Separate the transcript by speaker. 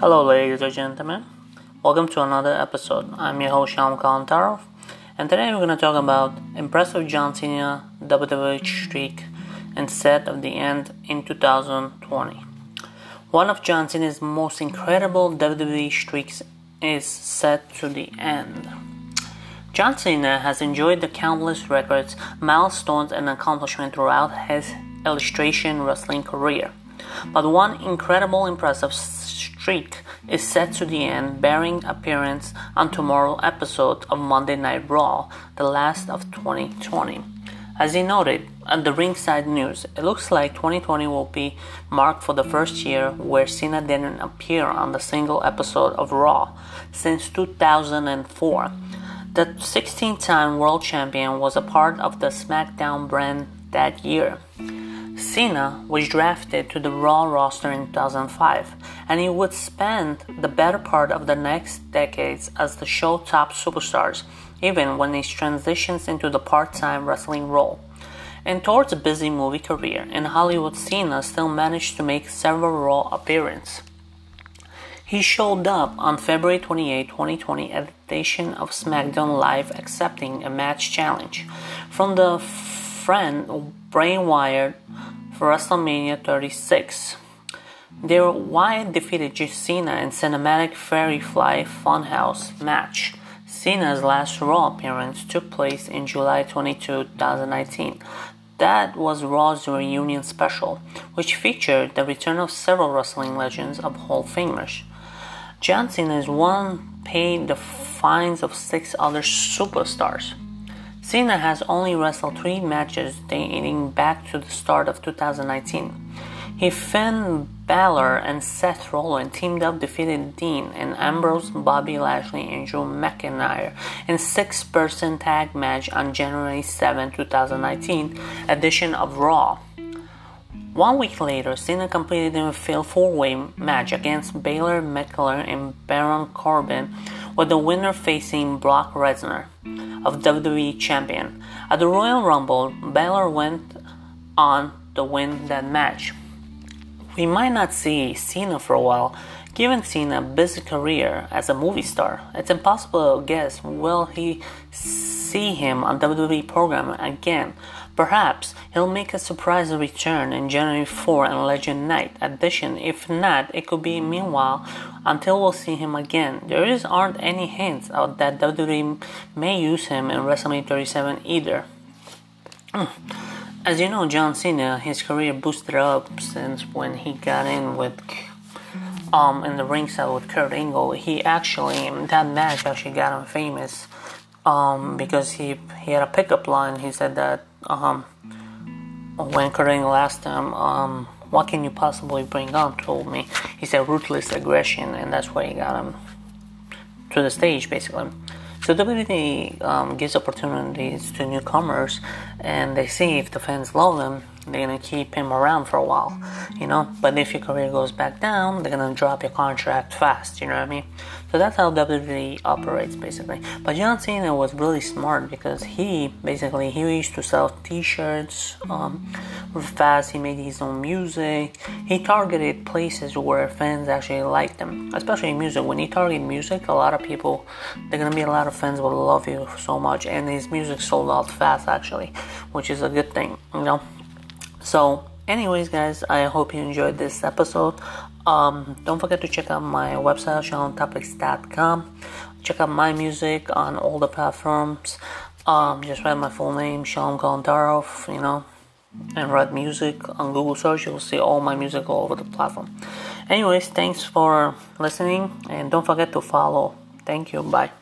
Speaker 1: Hello, ladies and gentlemen. Welcome to another episode. I'm your host, Shyam Kalantarov, and today we're going to talk about impressive John Cena WWE streak and set of the end in 2020. One of John Cena's most incredible WWE streaks is set to the end. John Cena has enjoyed the countless records, milestones, and accomplishments throughout his illustration wrestling career. But one incredible, impressive streak is set to the end, bearing appearance on tomorrow episode of Monday Night Raw, the last of 2020. As he noted at the Ringside News, it looks like 2020 will be marked for the first year where Cena didn't appear on the single episode of Raw since 2004. The 16 time world champion was a part of the SmackDown brand that year. Cena was drafted to the Raw roster in 2005, and he would spend the better part of the next decades as the show top superstars, even when he transitions into the part time wrestling role. And towards a busy movie career in Hollywood, Cena still managed to make several Raw appearances. He showed up on February 28, 2020 at the edition of SmackDown Live accepting a match challenge from the Fiend for WrestleMania 36. There, Wyatt defeated Cena in cinematic Firefly Funhouse match. Cena's last Raw appearance took place in July 22, 2019. That was Raw's reunion special, which featured the return of several wrestling legends of Hall of Famers. John Cena is one paid the fines of six other superstars. Cena has only wrestled three matches dating back to the start of 2019. He Finn Balor and Seth Rollins teamed up defeated Dean and Ambrose, Bobby Lashley, and Drew McIntyre in six-person tag match on January 7, 2019 edition of Raw. One week later, Cena completed a fatal four-way match against Balor, McIntyre, and Baron Corbin, with the winner facing Brock Lesnar of WWE Champion. At the Royal Rumble, Balor went on to win that match. We might not see Cena for a while, given Cena's busy career as a movie star. It's impossible to guess will he see him on WWE program again. Perhaps he'll make a surprise return in January 4 and Legend Night edition. If not, it could be meanwhile until we'll see him again. There is aren't any hints out that WWE may use him in WrestleMania 37 either. As you know, John Cena, his career boosted up since when he got in with um in the ringside with Kurt Angle. He actually that match actually got him famous um because he he had a pickup line. He said that um when Kurt asked him um what can you possibly bring on told me he said ruthless aggression and that's why he got him to the stage basically so WWE um, gives opportunities to newcomers and they see if the fans love them they're gonna keep him around for a while you know but if your career goes back down they're gonna drop your contract fast you know what I mean so that's how WWE operates basically. But John Cena was really smart because he basically he used to sell T-shirts um, fast. He made his own music. He targeted places where fans actually liked them, especially music. When you target music, a lot of people they're gonna be a lot of fans will love you so much, and his music sold out fast actually, which is a good thing, you know. So anyways guys i hope you enjoyed this episode. Um, don't forget to check out my website ShyamTopics.com check out my music on all the platforms. Um, just write my full name Shyam Kalantarov you know and write music on google search. You'll see all my music all over the platform. Anyways thanks for listening and don't forget to follow. Thank you. Bye